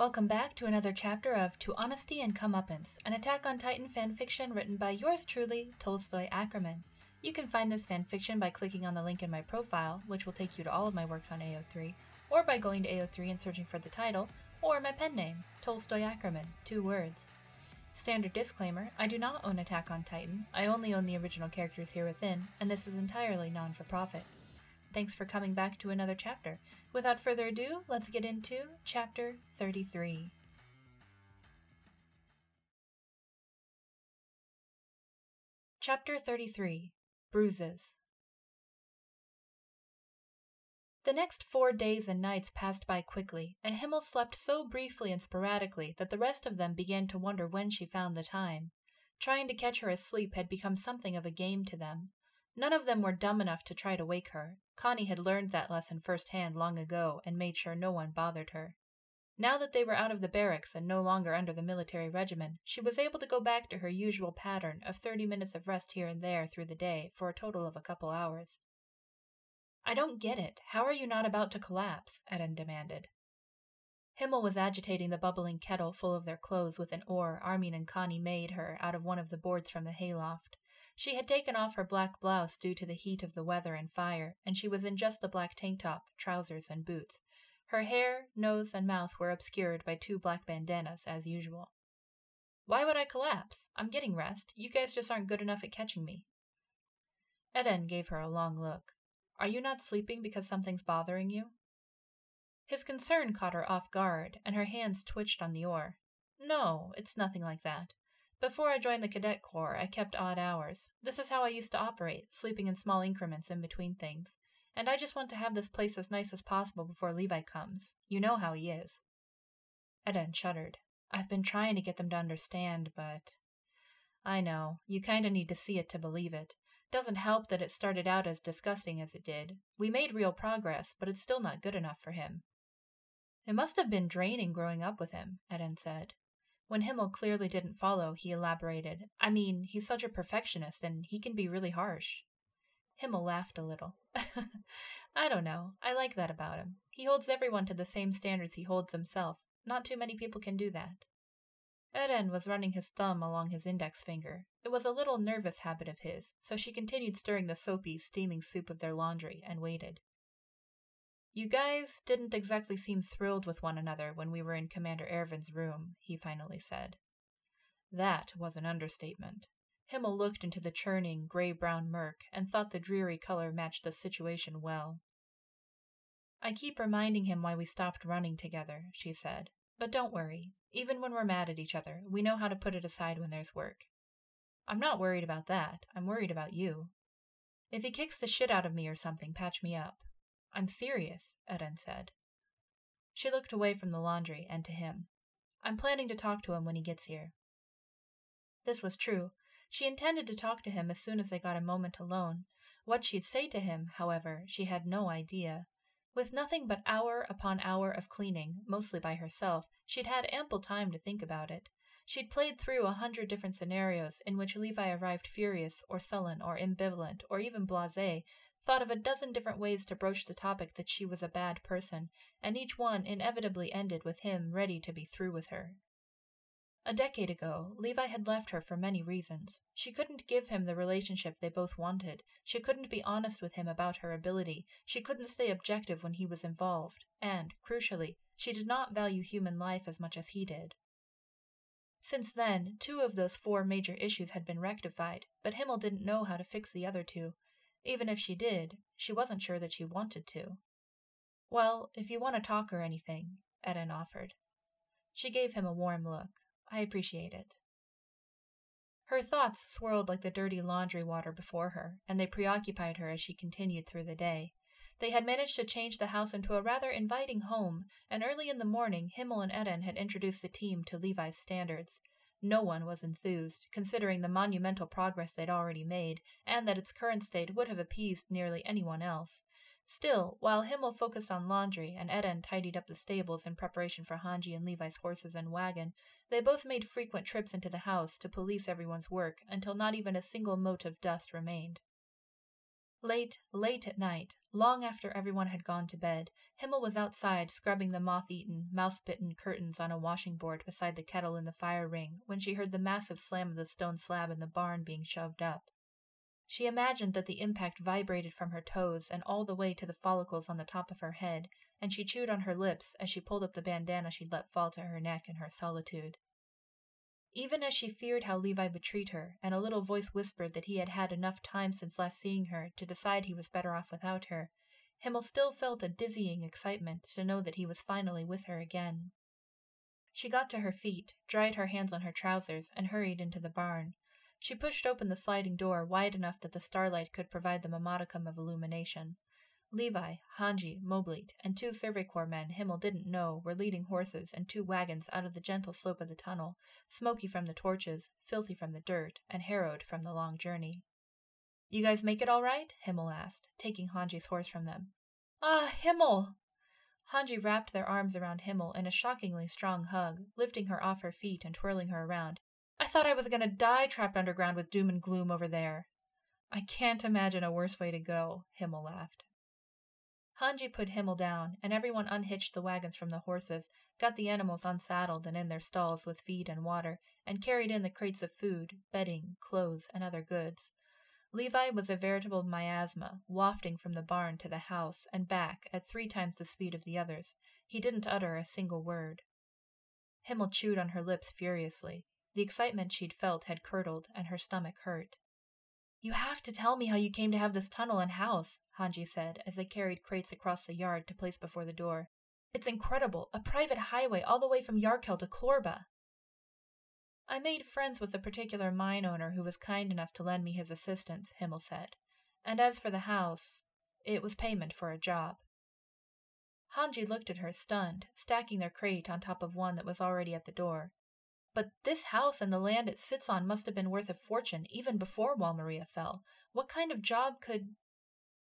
Welcome back to another chapter of To Honesty and Comeuppance, an Attack on Titan fanfiction written by yours truly, Tolstoy Ackerman. You can find this fanfiction by clicking on the link in my profile, which will take you to all of my works on AO3, or by going to AO3 and searching for the title, or my pen name, Tolstoy Ackerman, two words. Standard disclaimer I do not own Attack on Titan, I only own the original characters here within, and this is entirely non for profit. Thanks for coming back to another chapter. Without further ado, let's get into Chapter 33. Chapter 33 Bruises The next four days and nights passed by quickly, and Himmel slept so briefly and sporadically that the rest of them began to wonder when she found the time. Trying to catch her asleep had become something of a game to them. None of them were dumb enough to try to wake her. Connie had learned that lesson firsthand long ago and made sure no one bothered her. Now that they were out of the barracks and no longer under the military regimen, she was able to go back to her usual pattern of thirty minutes of rest here and there through the day for a total of a couple hours. I don't get it. How are you not about to collapse? Eren demanded. Himmel was agitating the bubbling kettle full of their clothes with an oar Armin and Connie made her out of one of the boards from the hayloft. She had taken off her black blouse due to the heat of the weather and fire, and she was in just a black tank top, trousers, and boots. Her hair, nose, and mouth were obscured by two black bandanas, as usual. Why would I collapse? I'm getting rest. You guys just aren't good enough at catching me. Eren gave her a long look. Are you not sleeping because something's bothering you? His concern caught her off guard, and her hands twitched on the oar. No, it's nothing like that. Before I joined the cadet corps, I kept odd hours. This is how I used to operate, sleeping in small increments in between things. And I just want to have this place as nice as possible before Levi comes. You know how he is. Eren shuddered. I've been trying to get them to understand, but. I know. You kinda need to see it to believe it. Doesn't help that it started out as disgusting as it did. We made real progress, but it's still not good enough for him. It must have been draining growing up with him, Eren said. When Himmel clearly didn't follow, he elaborated. I mean, he's such a perfectionist, and he can be really harsh. Himmel laughed a little. I don't know. I like that about him. He holds everyone to the same standards he holds himself. Not too many people can do that. Eren was running his thumb along his index finger. It was a little nervous habit of his, so she continued stirring the soapy, steaming soup of their laundry and waited. You guys didn't exactly seem thrilled with one another when we were in Commander Ervin's room, he finally said. That was an understatement. Himmel looked into the churning, gray brown murk and thought the dreary color matched the situation well. I keep reminding him why we stopped running together, she said. But don't worry. Even when we're mad at each other, we know how to put it aside when there's work. I'm not worried about that. I'm worried about you. If he kicks the shit out of me or something, patch me up. I'm serious, Eren said. She looked away from the laundry and to him. I'm planning to talk to him when he gets here. This was true. She intended to talk to him as soon as they got a moment alone. What she'd say to him, however, she had no idea. With nothing but hour upon hour of cleaning, mostly by herself, she'd had ample time to think about it. She'd played through a hundred different scenarios in which Levi arrived furious or sullen or ambivalent or even blase, thought of a dozen different ways to broach the topic that she was a bad person, and each one inevitably ended with him ready to be through with her. A decade ago, Levi had left her for many reasons. She couldn't give him the relationship they both wanted. She couldn't be honest with him about her ability. She couldn't stay objective when he was involved. And, crucially, she did not value human life as much as he did. Since then, two of those four major issues had been rectified, but Himmel didn't know how to fix the other two. Even if she did, she wasn't sure that she wanted to. Well, if you want to talk or anything, Eren offered. She gave him a warm look. I appreciate it. Her thoughts swirled like the dirty laundry water before her, and they preoccupied her as she continued through the day. They had managed to change the house into a rather inviting home, and early in the morning Himmel and Eren had introduced the team to Levi's standards. No one was enthused, considering the monumental progress they'd already made, and that its current state would have appeased nearly anyone else. Still, while Himmel focused on laundry and Eren tidied up the stables in preparation for Hanji and Levi's horses and wagon, they both made frequent trips into the house to police everyone's work until not even a single mote of dust remained. Late, late at night, long after everyone had gone to bed, Himmel was outside scrubbing the moth eaten, mouse bitten curtains on a washing board beside the kettle in the fire ring when she heard the massive slam of the stone slab in the barn being shoved up. She imagined that the impact vibrated from her toes and all the way to the follicles on the top of her head, and she chewed on her lips as she pulled up the bandana she'd let fall to her neck in her solitude. Even as she feared how Levi would treat her, and a little voice whispered that he had had enough time since last seeing her to decide he was better off without her, Himmel still felt a dizzying excitement to know that he was finally with her again. She got to her feet, dried her hands on her trousers, and hurried into the barn. She pushed open the sliding door wide enough that the starlight could provide them a modicum of illumination. Levi, Hanji, Moblit, and two Survey Corps men Himmel didn't know were leading horses and two wagons out of the gentle slope of the tunnel, smoky from the torches, filthy from the dirt, and harrowed from the long journey. You guys make it all right? Himmel asked, taking Hanji's horse from them. Ah, Himmel! Hanji wrapped their arms around Himmel in a shockingly strong hug, lifting her off her feet and twirling her around. I thought I was going to die trapped underground with doom and gloom over there. I can't imagine a worse way to go, Himmel laughed. Hanji put Himmel down, and everyone unhitched the wagons from the horses, got the animals unsaddled and in their stalls with feed and water, and carried in the crates of food, bedding, clothes, and other goods. Levi was a veritable miasma, wafting from the barn to the house and back at three times the speed of the others. He didn't utter a single word. Himmel chewed on her lips furiously. The excitement she'd felt had curdled, and her stomach hurt. You have to tell me how you came to have this tunnel and house, Hanji said as they carried crates across the yard to place before the door. It's incredible, a private highway all the way from Yarkel to Klorba. I made friends with a particular mine owner who was kind enough to lend me his assistance, Himmel said. And as for the house, it was payment for a job. Hanji looked at her, stunned, stacking their crate on top of one that was already at the door. But this house and the land it sits on must have been worth a fortune even before Wall Maria fell. What kind of job could.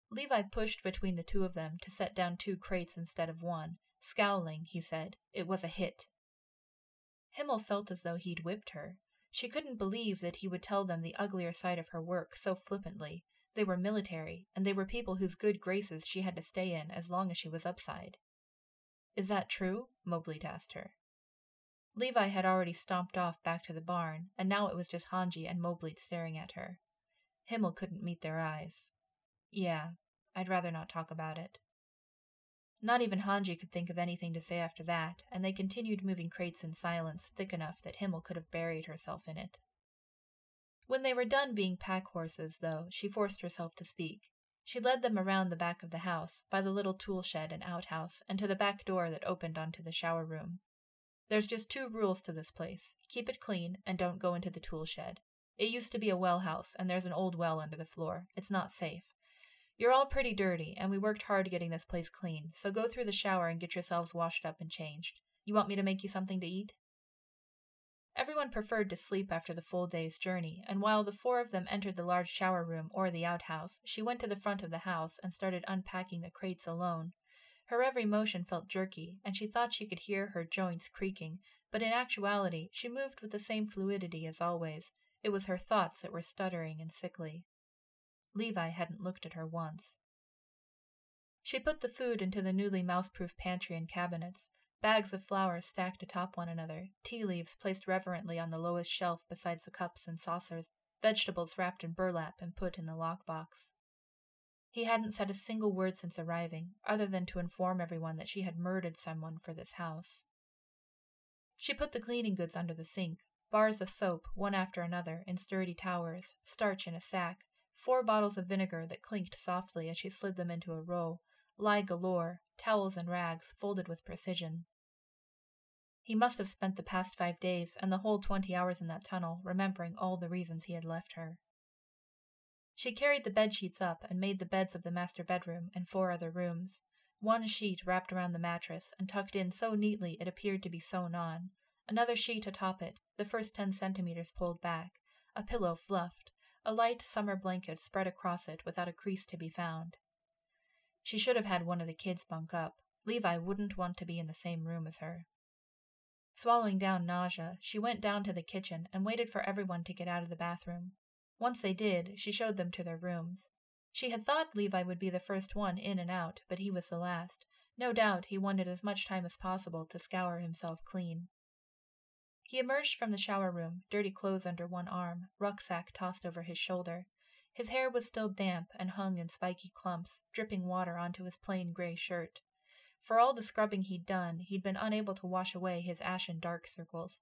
Levi pushed between the two of them to set down two crates instead of one. Scowling, he said, It was a hit. Himmel felt as though he'd whipped her. She couldn't believe that he would tell them the uglier side of her work so flippantly. They were military, and they were people whose good graces she had to stay in as long as she was upside. Is that true? Moblit asked her. Levi had already stomped off back to the barn, and now it was just Hanji and Moblit staring at her. Himmel couldn't meet their eyes. Yeah, I'd rather not talk about it. Not even Hanji could think of anything to say after that, and they continued moving crates in silence thick enough that Himmel could have buried herself in it. When they were done being pack horses, though, she forced herself to speak. She led them around the back of the house, by the little tool shed and outhouse, and to the back door that opened onto the shower room. There's just two rules to this place keep it clean, and don't go into the tool shed. It used to be a well house, and there's an old well under the floor. It's not safe. You're all pretty dirty, and we worked hard getting this place clean, so go through the shower and get yourselves washed up and changed. You want me to make you something to eat? Everyone preferred to sleep after the full day's journey, and while the four of them entered the large shower room or the outhouse, she went to the front of the house and started unpacking the crates alone, her every motion felt jerky, and she thought she could hear her joints creaking, but in actuality she moved with the same fluidity as always. It was her thoughts that were stuttering and sickly. Levi hadn't looked at her once. She put the food into the newly mouse-proof pantry and cabinets, bags of flour stacked atop one another, tea leaves placed reverently on the lowest shelf beside the cups and saucers, vegetables wrapped in burlap and put in the lockbox. He hadn't said a single word since arriving, other than to inform everyone that she had murdered someone for this house. She put the cleaning goods under the sink bars of soap, one after another, in sturdy towers, starch in a sack, four bottles of vinegar that clinked softly as she slid them into a row, lye galore, towels and rags folded with precision. He must have spent the past five days and the whole twenty hours in that tunnel remembering all the reasons he had left her. She carried the bed sheets up and made the beds of the master bedroom and four other rooms. One sheet wrapped around the mattress and tucked in so neatly it appeared to be sewn on. Another sheet atop it, the first ten centimeters pulled back. A pillow fluffed. A light summer blanket spread across it without a crease to be found. She should have had one of the kids bunk up. Levi wouldn't want to be in the same room as her. Swallowing down nausea, she went down to the kitchen and waited for everyone to get out of the bathroom. Once they did, she showed them to their rooms. She had thought Levi would be the first one in and out, but he was the last. No doubt he wanted as much time as possible to scour himself clean. He emerged from the shower room, dirty clothes under one arm, rucksack tossed over his shoulder. His hair was still damp and hung in spiky clumps, dripping water onto his plain gray shirt. For all the scrubbing he'd done, he'd been unable to wash away his ashen dark circles.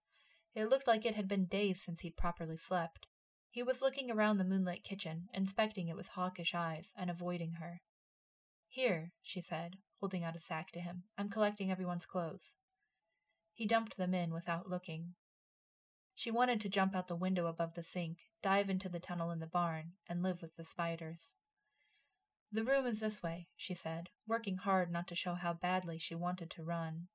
It looked like it had been days since he'd properly slept. He was looking around the moonlit kitchen, inspecting it with hawkish eyes, and avoiding her. Here, she said, holding out a sack to him. I'm collecting everyone's clothes. He dumped them in without looking. She wanted to jump out the window above the sink, dive into the tunnel in the barn, and live with the spiders. The room is this way, she said, working hard not to show how badly she wanted to run.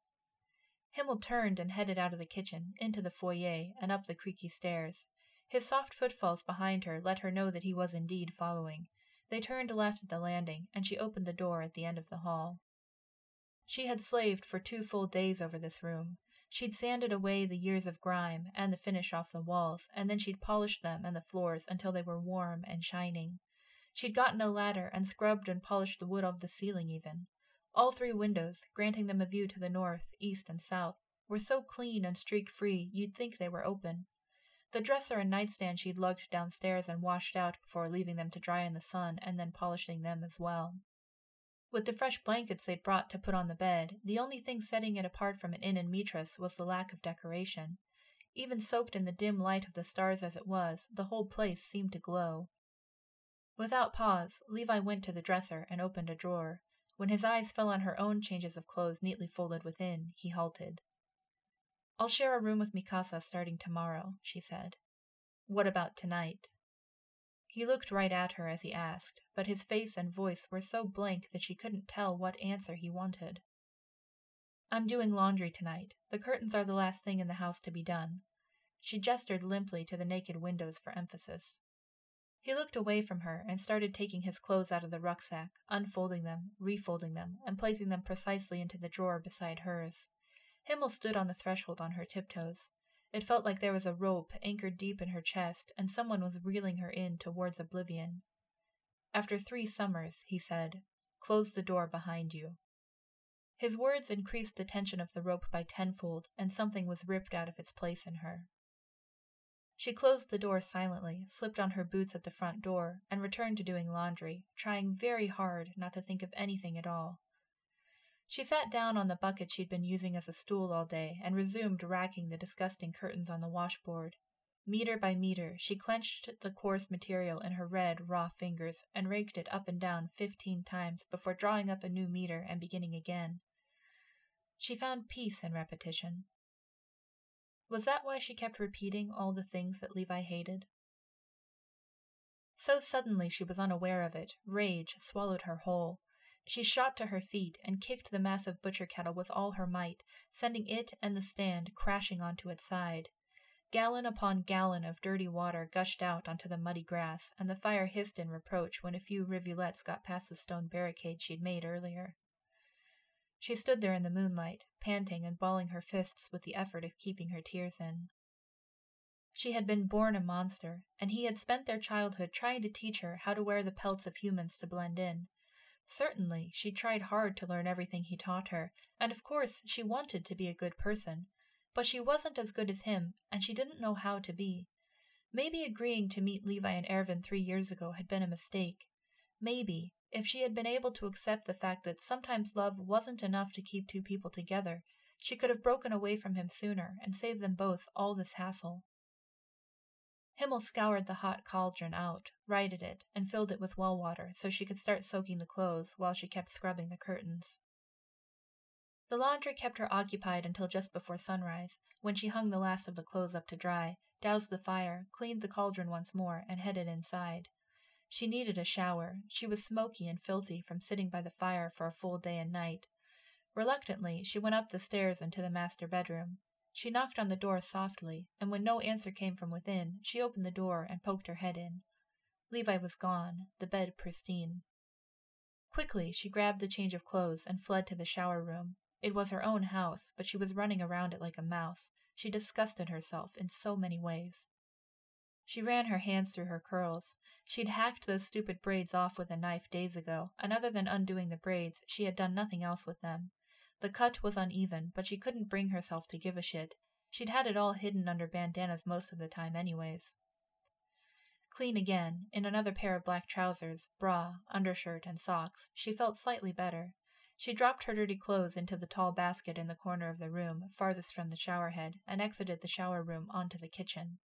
Himmel turned and headed out of the kitchen, into the foyer, and up the creaky stairs. His soft footfalls behind her let her know that he was indeed following. They turned left at the landing, and she opened the door at the end of the hall. She had slaved for two full days over this room. She'd sanded away the years of grime and the finish off the walls, and then she'd polished them and the floors until they were warm and shining. She'd gotten a ladder and scrubbed and polished the wood of the ceiling, even. All three windows, granting them a view to the north, east, and south, were so clean and streak free you'd think they were open. The dresser and nightstand she'd lugged downstairs and washed out before leaving them to dry in the sun and then polishing them as well. With the fresh blankets they'd brought to put on the bed, the only thing setting it apart from an inn in Mitras was the lack of decoration. Even soaked in the dim light of the stars as it was, the whole place seemed to glow. Without pause, Levi went to the dresser and opened a drawer. When his eyes fell on her own changes of clothes neatly folded within, he halted. I'll share a room with Mikasa starting tomorrow, she said. What about tonight? He looked right at her as he asked, but his face and voice were so blank that she couldn't tell what answer he wanted. I'm doing laundry tonight. The curtains are the last thing in the house to be done. She gestured limply to the naked windows for emphasis. He looked away from her and started taking his clothes out of the rucksack, unfolding them, refolding them, and placing them precisely into the drawer beside hers. Himmel stood on the threshold on her tiptoes. It felt like there was a rope anchored deep in her chest, and someone was reeling her in towards oblivion. After three summers, he said, close the door behind you. His words increased the tension of the rope by tenfold, and something was ripped out of its place in her. She closed the door silently, slipped on her boots at the front door, and returned to doing laundry, trying very hard not to think of anything at all. She sat down on the bucket she'd been using as a stool all day and resumed racking the disgusting curtains on the washboard. Meter by meter, she clenched the coarse material in her red, raw fingers and raked it up and down fifteen times before drawing up a new meter and beginning again. She found peace in repetition. Was that why she kept repeating all the things that Levi hated? So suddenly she was unaware of it, rage swallowed her whole. She shot to her feet and kicked the massive butcher kettle with all her might, sending it and the stand crashing onto its side. Gallon upon gallon of dirty water gushed out onto the muddy grass, and the fire hissed in reproach when a few rivulets got past the stone barricade she'd made earlier. She stood there in the moonlight, panting and balling her fists with the effort of keeping her tears in. She had been born a monster, and he had spent their childhood trying to teach her how to wear the pelts of humans to blend in, Certainly, she tried hard to learn everything he taught her, and of course she wanted to be a good person. But she wasn't as good as him, and she didn't know how to be. Maybe agreeing to meet Levi and Ervin three years ago had been a mistake. Maybe, if she had been able to accept the fact that sometimes love wasn't enough to keep two people together, she could have broken away from him sooner and saved them both all this hassle. Himmel scoured the hot cauldron out, righted it, and filled it with well water so she could start soaking the clothes while she kept scrubbing the curtains. The laundry kept her occupied until just before sunrise, when she hung the last of the clothes up to dry, doused the fire, cleaned the cauldron once more, and headed inside. She needed a shower. She was smoky and filthy from sitting by the fire for a full day and night. Reluctantly, she went up the stairs into the master bedroom. She knocked on the door softly, and when no answer came from within, she opened the door and poked her head in. Levi was gone, the bed pristine. Quickly, she grabbed a change of clothes and fled to the shower room. It was her own house, but she was running around it like a mouse. She disgusted herself in so many ways. She ran her hands through her curls. She'd hacked those stupid braids off with a knife days ago, and other than undoing the braids, she had done nothing else with them. The cut was uneven, but she couldn't bring herself to give a shit. She'd had it all hidden under bandanas most of the time, anyways. Clean again, in another pair of black trousers, bra, undershirt, and socks, she felt slightly better. She dropped her dirty clothes into the tall basket in the corner of the room, farthest from the shower head, and exited the shower room onto the kitchen.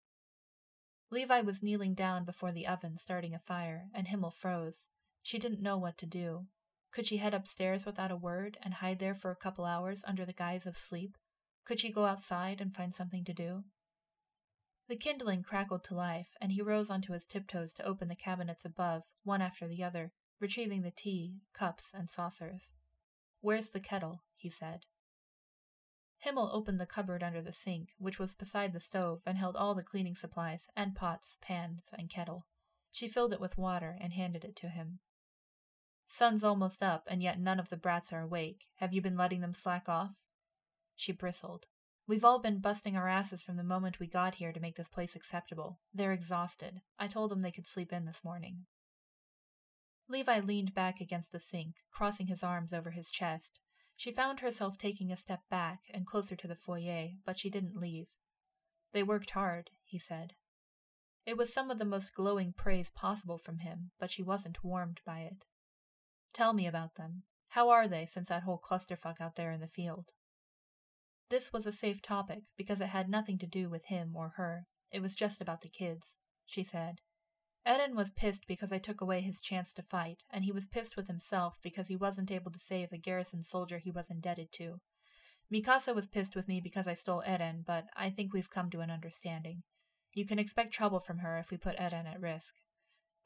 Levi was kneeling down before the oven, starting a fire, and Himmel froze. She didn't know what to do. Could she head upstairs without a word and hide there for a couple hours under the guise of sleep? Could she go outside and find something to do? The kindling crackled to life, and he rose onto his tiptoes to open the cabinets above, one after the other, retrieving the tea, cups, and saucers. Where's the kettle? he said. Himmel opened the cupboard under the sink, which was beside the stove and held all the cleaning supplies and pots, pans, and kettle. She filled it with water and handed it to him. Sun's almost up, and yet none of the brats are awake. Have you been letting them slack off? She bristled. We've all been busting our asses from the moment we got here to make this place acceptable. They're exhausted. I told them they could sleep in this morning. Levi leaned back against the sink, crossing his arms over his chest. She found herself taking a step back and closer to the foyer, but she didn't leave. They worked hard, he said. It was some of the most glowing praise possible from him, but she wasn't warmed by it. Tell me about them. How are they since that whole clusterfuck out there in the field? This was a safe topic because it had nothing to do with him or her. It was just about the kids, she said. Eren was pissed because I took away his chance to fight, and he was pissed with himself because he wasn't able to save a garrison soldier he was indebted to. Mikasa was pissed with me because I stole Eren, but I think we've come to an understanding. You can expect trouble from her if we put Eren at risk.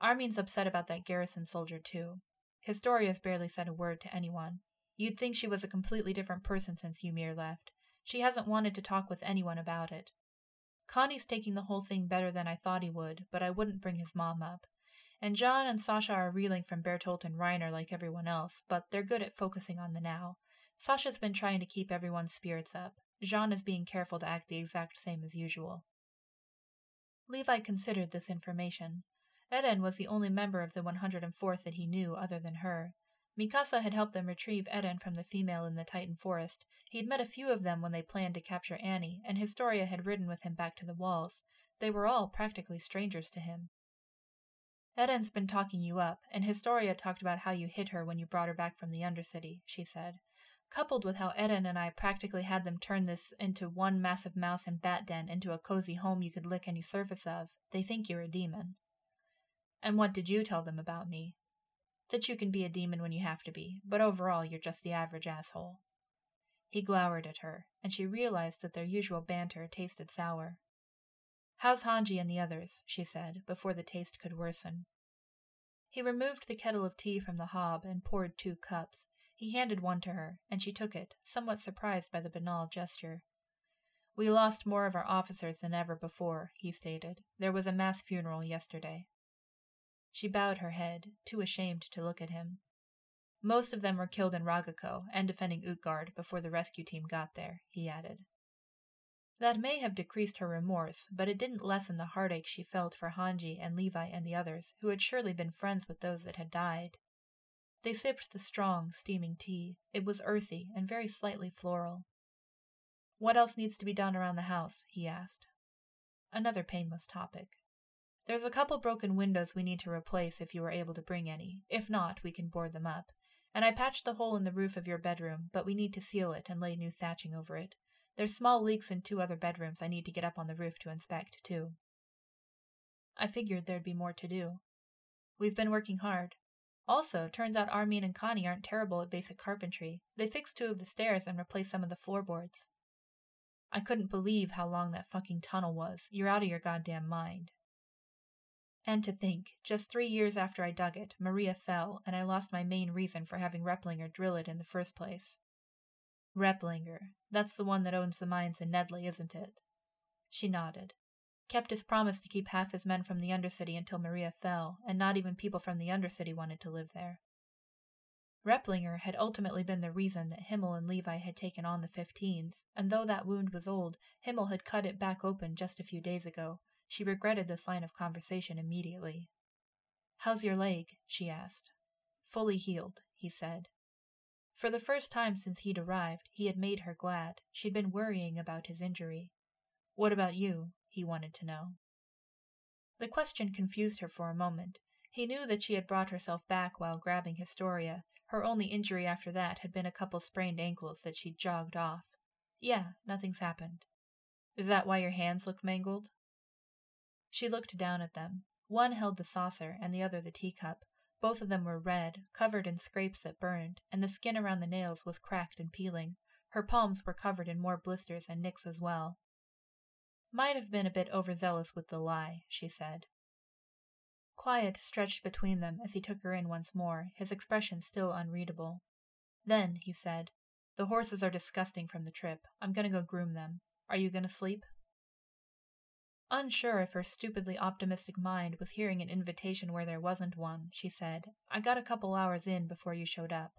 Armin's upset about that garrison soldier, too. Historia's barely said a word to anyone. You'd think she was a completely different person since Ymir left. She hasn't wanted to talk with anyone about it. Connie's taking the whole thing better than I thought he would, but I wouldn't bring his mom up. And Jean and Sasha are reeling from Bertolt and Reiner like everyone else, but they're good at focusing on the now. Sasha's been trying to keep everyone's spirits up. Jean is being careful to act the exact same as usual. Levi considered this information. Eren was the only member of the 104th that he knew other than her. Mikasa had helped them retrieve Eren from the female in the Titan forest. He'd met a few of them when they planned to capture Annie, and Historia had ridden with him back to the walls. They were all practically strangers to him. Eren's been talking you up, and Historia talked about how you hit her when you brought her back from the Undercity, she said. Coupled with how Eren and I practically had them turn this into one massive mouse and bat den into a cozy home you could lick any surface of, they think you're a demon. And what did you tell them about me? that you can be a demon when you have to be, but overall you're just the average asshole. He glowered at her, and she realized that their usual banter tasted sour. How's Hanji and the others? she said, before the taste could worsen. He removed the kettle of tea from the hob and poured two cups. He handed one to her, and she took it, somewhat surprised by the banal gesture. We lost more of our officers than ever before, he stated. There was a mass funeral yesterday. She bowed her head, too ashamed to look at him. Most of them were killed in Ragako and defending Utgard before the rescue team got there, he added. That may have decreased her remorse, but it didn't lessen the heartache she felt for Hanji and Levi and the others, who had surely been friends with those that had died. They sipped the strong, steaming tea. It was earthy and very slightly floral. What else needs to be done around the house? he asked. Another painless topic. There's a couple broken windows we need to replace if you are able to bring any. If not, we can board them up. And I patched the hole in the roof of your bedroom, but we need to seal it and lay new thatching over it. There's small leaks in two other bedrooms I need to get up on the roof to inspect, too. I figured there'd be more to do. We've been working hard. Also, turns out Armin and Connie aren't terrible at basic carpentry. They fixed two of the stairs and replaced some of the floorboards. I couldn't believe how long that fucking tunnel was. You're out of your goddamn mind. And to think, just three years after I dug it, Maria fell, and I lost my main reason for having Replinger drill it in the first place. Replinger. That's the one that owns the mines in Nedlay, isn't it? She nodded. Kept his promise to keep half his men from the Undercity until Maria fell, and not even people from the Undercity wanted to live there. Replinger had ultimately been the reason that Himmel and Levi had taken on the 15s, and though that wound was old, Himmel had cut it back open just a few days ago, she regretted this line of conversation immediately. How's your leg? she asked. Fully healed, he said. For the first time since he'd arrived, he had made her glad. She'd been worrying about his injury. What about you? he wanted to know. The question confused her for a moment. He knew that she had brought herself back while grabbing Historia. Her only injury after that had been a couple sprained ankles that she'd jogged off. Yeah, nothing's happened. Is that why your hands look mangled? She looked down at them. One held the saucer and the other the teacup. Both of them were red, covered in scrapes that burned, and the skin around the nails was cracked and peeling. Her palms were covered in more blisters and nicks as well. Might have been a bit overzealous with the lye, she said. Quiet stretched between them as he took her in once more, his expression still unreadable. Then he said, The horses are disgusting from the trip. I'm going to go groom them. Are you going to sleep? Unsure if her stupidly optimistic mind was hearing an invitation where there wasn't one, she said, I got a couple hours in before you showed up.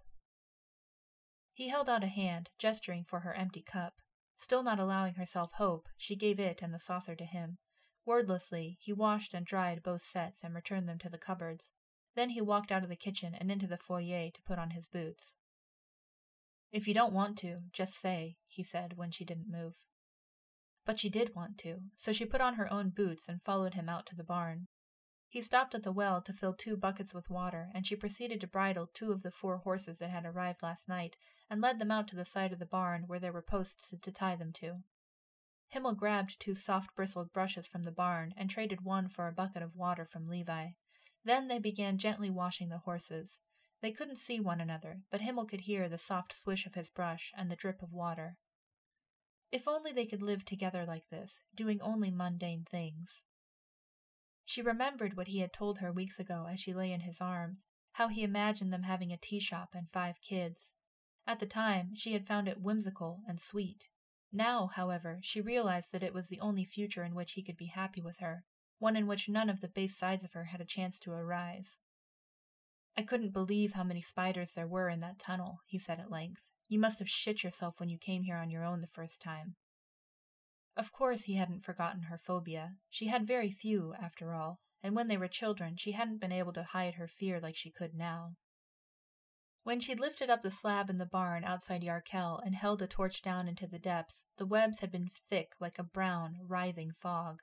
He held out a hand, gesturing for her empty cup. Still not allowing herself hope, she gave it and the saucer to him, Wordlessly, he washed and dried both sets and returned them to the cupboards. Then he walked out of the kitchen and into the foyer to put on his boots. If you don't want to, just say, he said when she didn't move. But she did want to, so she put on her own boots and followed him out to the barn. He stopped at the well to fill two buckets with water, and she proceeded to bridle two of the four horses that had arrived last night and led them out to the side of the barn where there were posts to tie them to. Himmel grabbed two soft bristled brushes from the barn and traded one for a bucket of water from Levi. Then they began gently washing the horses. They couldn't see one another, but Himmel could hear the soft swish of his brush and the drip of water. If only they could live together like this, doing only mundane things. She remembered what he had told her weeks ago as she lay in his arms, how he imagined them having a tea shop and five kids. At the time, she had found it whimsical and sweet. Now, however, she realized that it was the only future in which he could be happy with her, one in which none of the base sides of her had a chance to arise. I couldn't believe how many spiders there were in that tunnel, he said at length. You must have shit yourself when you came here on your own the first time. Of course, he hadn't forgotten her phobia. She had very few, after all, and when they were children, she hadn't been able to hide her fear like she could now. When she'd lifted up the slab in the barn outside Yarkell and held a torch down into the depths, the webs had been thick like a brown, writhing fog.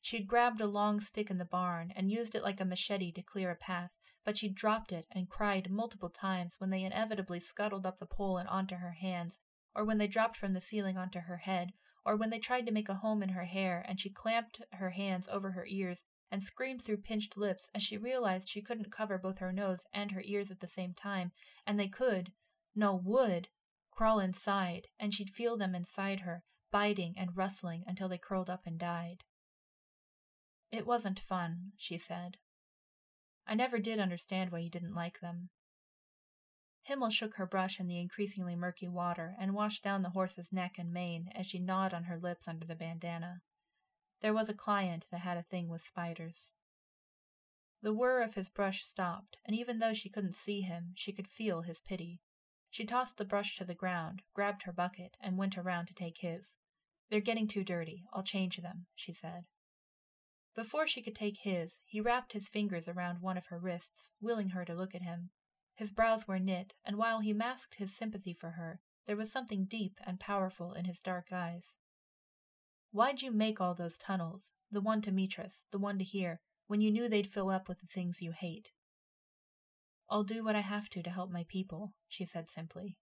She'd grabbed a long stick in the barn and used it like a machete to clear a path, but she'd dropped it and cried multiple times when they inevitably scuttled up the pole and onto her hands, or when they dropped from the ceiling onto her head, or when they tried to make a home in her hair and she clamped her hands over her ears and screamed through pinched lips as she realized she couldn't cover both her nose and her ears at the same time, and they could, no, would, crawl inside, and she'd feel them inside her, biting and rustling until they curled up and died. It wasn't fun, she said. I never did understand why you didn't like them. Himmel shook her brush in the increasingly murky water and washed down the horse's neck and mane as she gnawed on her lips under the bandana. There was a client that had a thing with spiders. The whir of his brush stopped, and even though she couldn't see him, she could feel his pity. She tossed the brush to the ground, grabbed her bucket, and went around to take his. They're getting too dirty. I'll change them, she said. Before she could take his, he wrapped his fingers around one of her wrists, willing her to look at him. His brows were knit, and while he masked his sympathy for her, there was something deep and powerful in his dark eyes. Why'd you make all those tunnels, the one to Mitras, the one to here, when you knew they'd fill up with the things you hate? I'll do what I have to to help my people, she said simply.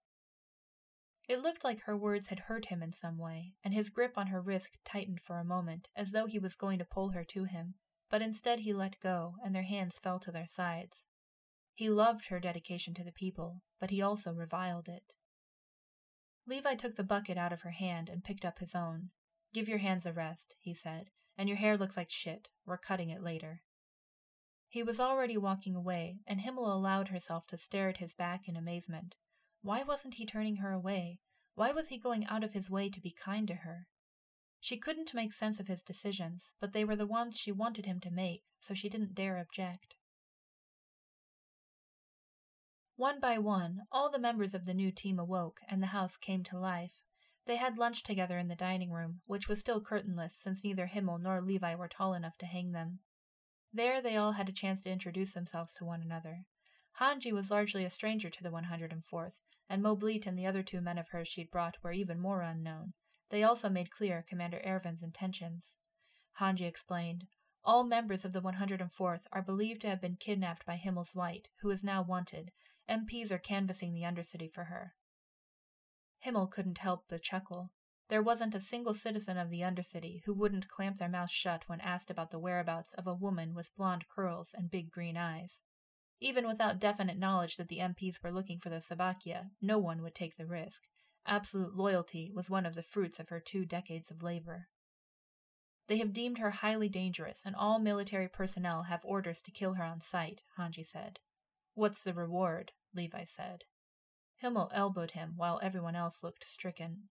It looked like her words had hurt him in some way, and his grip on her wrist tightened for a moment, as though he was going to pull her to him, but instead he let go, and their hands fell to their sides. He loved her dedication to the people, but he also reviled it. Levi took the bucket out of her hand and picked up his own. Give your hands a rest, he said, and your hair looks like shit. We're cutting it later. He was already walking away, and Himmel allowed herself to stare at his back in amazement. Why wasn't he turning her away? Why was he going out of his way to be kind to her? She couldn't make sense of his decisions, but they were the ones she wanted him to make, so she didn't dare object. One by one, all the members of the new team awoke, and the house came to life. They had lunch together in the dining room, which was still curtainless since neither Himmel nor Levi were tall enough to hang them. There they all had a chance to introduce themselves to one another. Hanji was largely a stranger to the 104th, and Moblit and the other two men of hers she'd brought were even more unknown. They also made clear Commander Ervin's intentions. Hanji explained, All members of the 104th are believed to have been kidnapped by Himmel's White, who is now wanted. MPs are canvassing the Undercity for her. Himmel couldn't help but chuckle. There wasn't a single citizen of the Undercity who wouldn't clamp their mouths shut when asked about the whereabouts of a woman with blonde curls and big green eyes. Even without definite knowledge that the MPs were looking for the Sabakya, no one would take the risk. Absolute loyalty was one of the fruits of her two decades of labor. They have deemed her highly dangerous, and all military personnel have orders to kill her on sight, Hanji said. What's the reward? Levi said. Himmel elbowed him while everyone else looked stricken.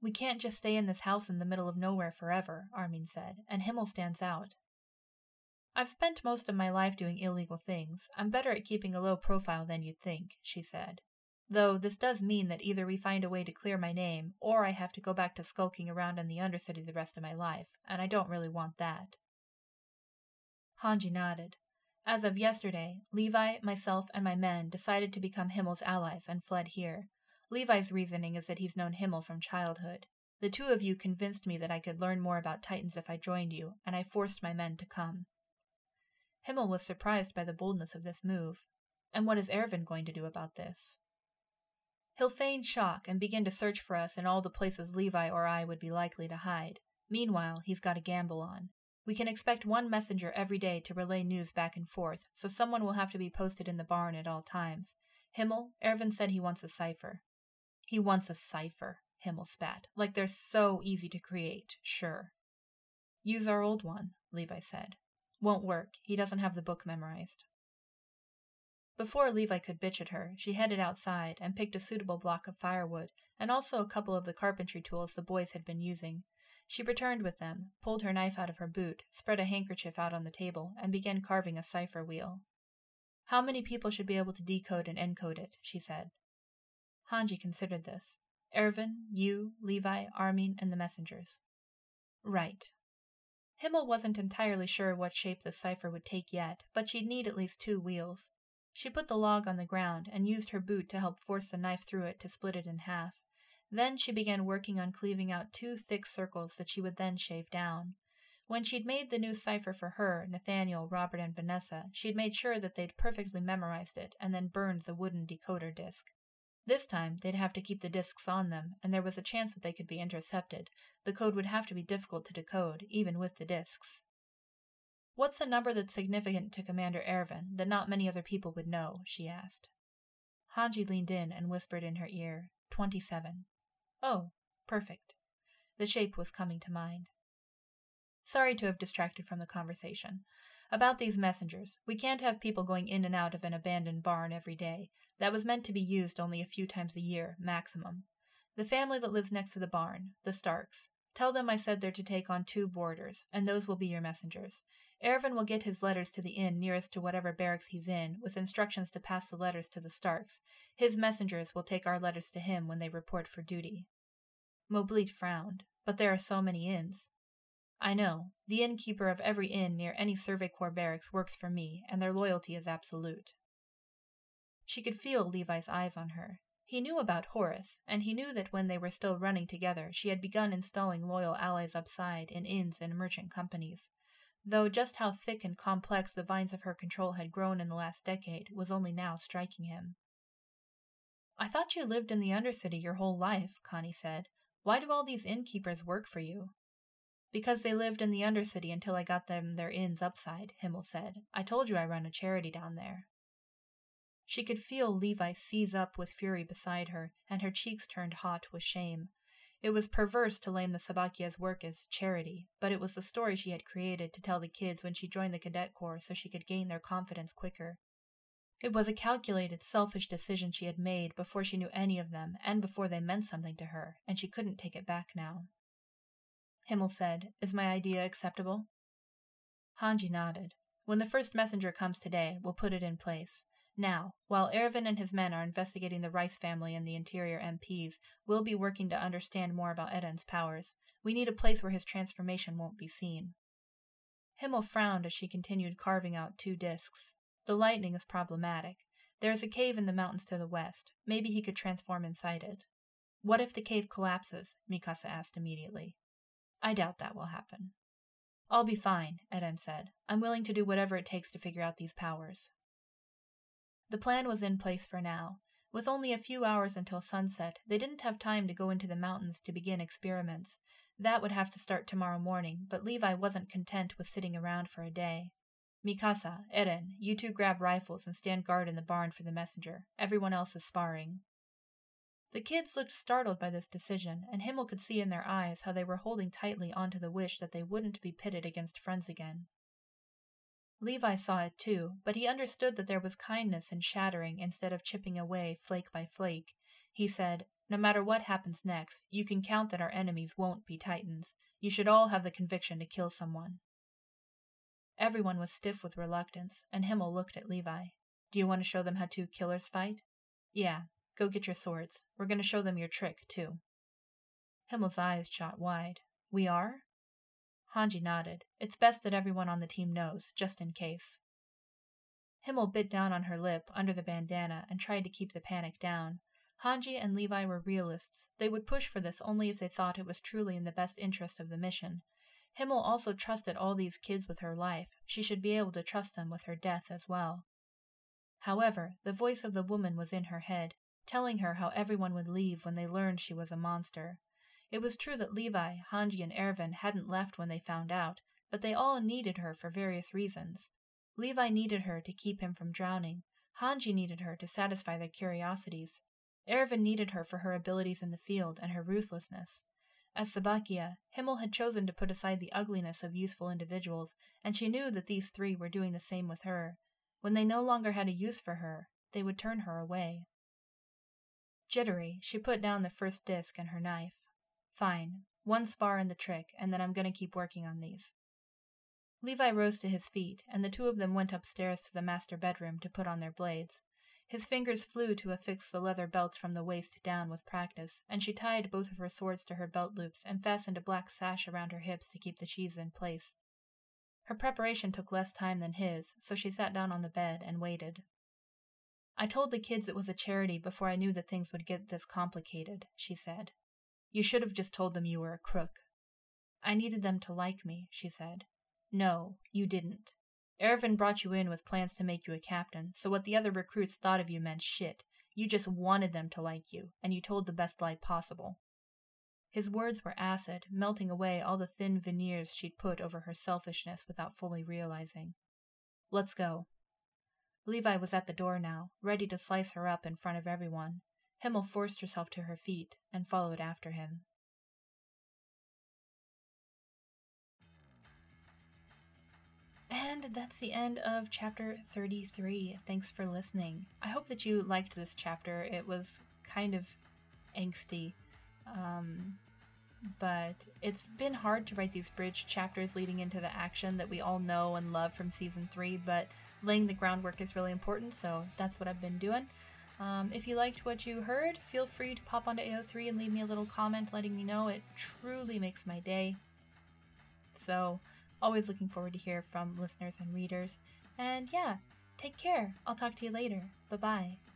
We can't just stay in this house in the middle of nowhere forever, Armin said, and Himmel stands out. I've spent most of my life doing illegal things. I'm better at keeping a low profile than you'd think, she said. Though this does mean that either we find a way to clear my name, or I have to go back to skulking around in the Undercity the rest of my life, and I don't really want that. Hanji nodded. As of yesterday, Levi, myself, and my men decided to become Himmel's allies and fled here. Levi's reasoning is that he's known Himmel from childhood. The two of you convinced me that I could learn more about Titans if I joined you, and I forced my men to come. Himmel was surprised by the boldness of this move. And what is Ervin going to do about this? He'll feign shock and begin to search for us in all the places Levi or I would be likely to hide. Meanwhile, he's got a gamble on. We can expect one messenger every day to relay news back and forth, so someone will have to be posted in the barn at all times. Himmel, Ervin said he wants a cipher. He wants a cipher, Himmel spat. Like they're so easy to create, sure. Use our old one, Levi said. Won't work. He doesn't have the book memorized. Before Levi could bitch at her, she headed outside and picked a suitable block of firewood and also a couple of the carpentry tools the boys had been using. She returned with them, pulled her knife out of her boot, spread a handkerchief out on the table, and began carving a cipher wheel. How many people should be able to decode and encode it? she said. Hanji considered this. Ervin, you, Levi, Armin, and the messengers. Right. Himmel wasn't entirely sure what shape the cipher would take yet, but she'd need at least two wheels. She put the log on the ground and used her boot to help force the knife through it to split it in half. Then she began working on cleaving out two thick circles that she would then shave down. When she'd made the new cipher for her, Nathaniel, Robert, and Vanessa, she'd made sure that they'd perfectly memorized it and then burned the wooden decoder disc. This time, they'd have to keep the discs on them, and there was a chance that they could be intercepted. The code would have to be difficult to decode, even with the discs. What's a number that's significant to Commander Ervin that not many other people would know? she asked. Hanji leaned in and whispered in her ear, Twenty-seven. Oh, perfect. The shape was coming to mind. Sorry to have distracted from the conversation. About these messengers, we can't have people going in and out of an abandoned barn every day. That was meant to be used only a few times a year, maximum. The family that lives next to the barn, the Starks. Tell them I said they're to take on two boarders, and those will be your messengers. Ervin will get his letters to the inn nearest to whatever barracks he's in, with instructions to pass the letters to the Starks. His messengers will take our letters to him when they report for duty. Moblit frowned. But there are so many inns. I know. The innkeeper of every inn near any Survey Corps barracks works for me, and their loyalty is absolute. She could feel Levi's eyes on her. He knew about Horace, and he knew that when they were still running together, she had begun installing loyal allies upside in inns and merchant companies. Though just how thick and complex the vines of her control had grown in the last decade was only now striking him. I thought you lived in the Undercity your whole life, Connie said. Why do all these innkeepers work for you? Because they lived in the Undercity until I got them their inns upside, Himmel said. I told you I run a charity down there. She could feel Levi seize up with fury beside her, and her cheeks turned hot with shame. It was perverse to blame the Sabakia's work as charity, but it was the story she had created to tell the kids when she joined the cadet corps so she could gain their confidence quicker. It was a calculated, selfish decision she had made before she knew any of them and before they meant something to her, and she couldn't take it back now. Himmel said, Is my idea acceptable? Hanji nodded. When the first messenger comes today, we'll put it in place. Now, while Ervin and his men are investigating the Reiss family and the interior MPs, we'll be working to understand more about Eren's powers. We need a place where his transformation won't be seen. Himmel frowned as she continued carving out two discs. The lightning is problematic. There is a cave in the mountains to the west. Maybe he could transform inside it. What if the cave collapses? Mikasa asked immediately. I doubt that will happen. I'll be fine, Eren said. I'm willing to do whatever it takes to figure out these powers. The plan was in place for now. With only a few hours until sunset, they didn't have time to go into the mountains to begin experiments. That would have to start tomorrow morning, but Levi wasn't content with sitting around for a day. Mikasa, Eren, you two grab rifles and stand guard in the barn for the messenger. Everyone else is sparring. The kids looked startled by this decision, and Himmel could see in their eyes how they were holding tightly onto the wish that they wouldn't be pitted against friends again. Levi saw it too, but he understood that there was kindness in shattering instead of chipping away flake by flake. He said, No matter what happens next, you can count that our enemies won't be Titans. You should all have the conviction to kill someone. Everyone was stiff with reluctance, and Himmel looked at Levi. Do you want to show them how two killers fight? Yeah, go get your swords. We're going to show them your trick, too. Himmel's eyes shot wide. We are? Hanji nodded. It's best that everyone on the team knows, just in case. Himmel bit down on her lip under the bandana and tried to keep the panic down. Hanji and Levi were realists. They would push for this only if they thought it was truly in the best interest of the mission. Himmel also trusted all these kids with her life. She should be able to trust them with her death as well. However, the voice of the woman was in her head, telling her how everyone would leave when they learned she was a monster. It was true that Levi, Hanji, and Erwin hadn't left when they found out, but they all needed her for various reasons. Levi needed her to keep him from drowning. Hanji needed her to satisfy their curiosities. Erwin needed her for her abilities in the field and her ruthlessness. As Sabakia, Himmel had chosen to put aside the ugliness of useful individuals, and she knew that these three were doing the same with her. When they no longer had a use for her, they would turn her away. Jittery, she put down the first disc and her knife. Fine. One spar in the trick, and then I'm going to keep working on these. Levi rose to his feet, and the two of them went upstairs to the master bedroom to put on their blades. His fingers flew to affix the leather belts from the waist down with practice, and she tied both of her swords to her belt loops and fastened a black sash around her hips to keep the sheaths in place. Her preparation took less time than his, so she sat down on the bed and waited. I told the kids it was a charity before I knew that things would get this complicated, she said. You should have just told them you were a crook. I needed them to like me, she said. No, you didn't. Erwin brought you in with plans to make you a captain, so what the other recruits thought of you meant shit. You just wanted them to like you, and you told the best lie possible. His words were acid, melting away all the thin veneers she'd put over her selfishness without fully realizing. Let's go. Levi was at the door now, ready to slice her up in front of everyone. Himmel forced herself to her feet and followed after him. And that's the end of chapter 33. Thanks for listening. I hope that you liked this chapter. It was kind of angsty. Um, but it's been hard to write these bridge chapters leading into the action that we all know and love from season 3, but laying the groundwork is really important, so that's what I've been doing. Um, if you liked what you heard, feel free to pop onto AO3 and leave me a little comment letting me know. It truly makes my day. So, always looking forward to hear from listeners and readers. And yeah, take care. I'll talk to you later. Bye bye.